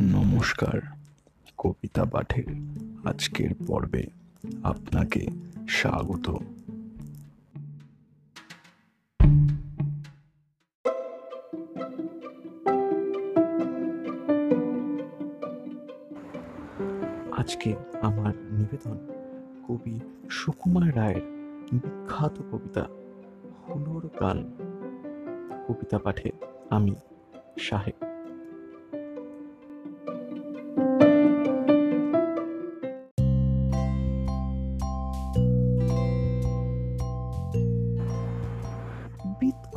নমস্কার, কবিতা পাঠের আজকের পর্বে আপনাকে স্বাগত। আজকে আমার নিবেদন কবি সুকুমার রায়ের বিখ্যাত কবিতা হুলোর গান। কবিতা পাঠে আমি সাহেব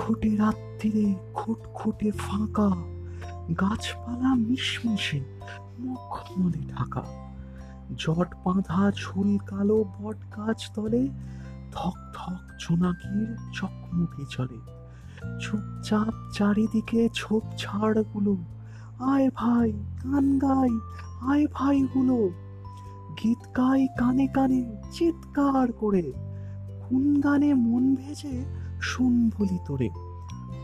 বিৎখটে রাত্রিরে খুটখুটে ফাঁকা। গাছপালা মিশমিশে মুখ মখমলে ঢাকা। জট বাঁধা ঝুল কালো বট গাছ তলে ধক ধক জোনাকির চকমুখে চলে। চুপচাপ চারিদিকে ঝোপ ঝাড়গুলো আয় ভাই গান গাই, আয় ভাই গুলো গীত গাই কানে কানে, চিৎকার করে। কোন গানে মন ভেজে শুন বলি তোরে।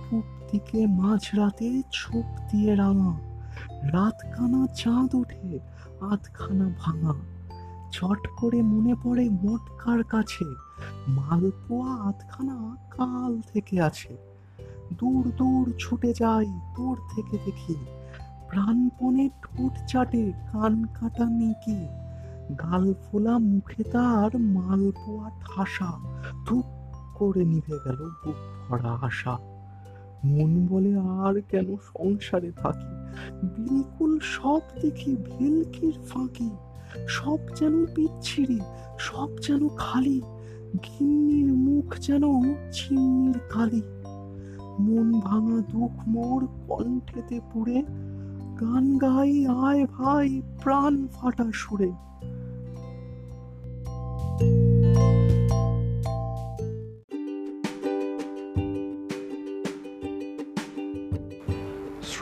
পূব দিকে মাঝরাতে ছোপ দিয়ে রাঙা। রাতখানা চাঁদ ওঠে, আধখানা ভাঙা। চট করে মনে পড়ে মটকার কাছে। মালপোয়া আধখানা কাল থেকে আছে। দূর দূর ছুটে যাই, দূর থেকে দেখি। প্রাণপণে ঠোঁট চাটে, কান কাটা নেকি। গাল ফোলা মুখে তার মালপোয়া ঠাসা। ধূপ করে নিভে গেল বুক ভরা আশা। মন বলে আর কেন সংসারে থাকি? বিলকুল সব দেখি ভেলকির ফাঁকি। সব যেন বিচ্ছিরি সব যেন খালি। গিন্নির মুখ যেন চিন্নির কালি। মন ভাঙা দুঃখ মোর কণ্ঠেতে পুড়ে। গান গাই, আয় ভাই, প্রাণ ফাটা সুরে।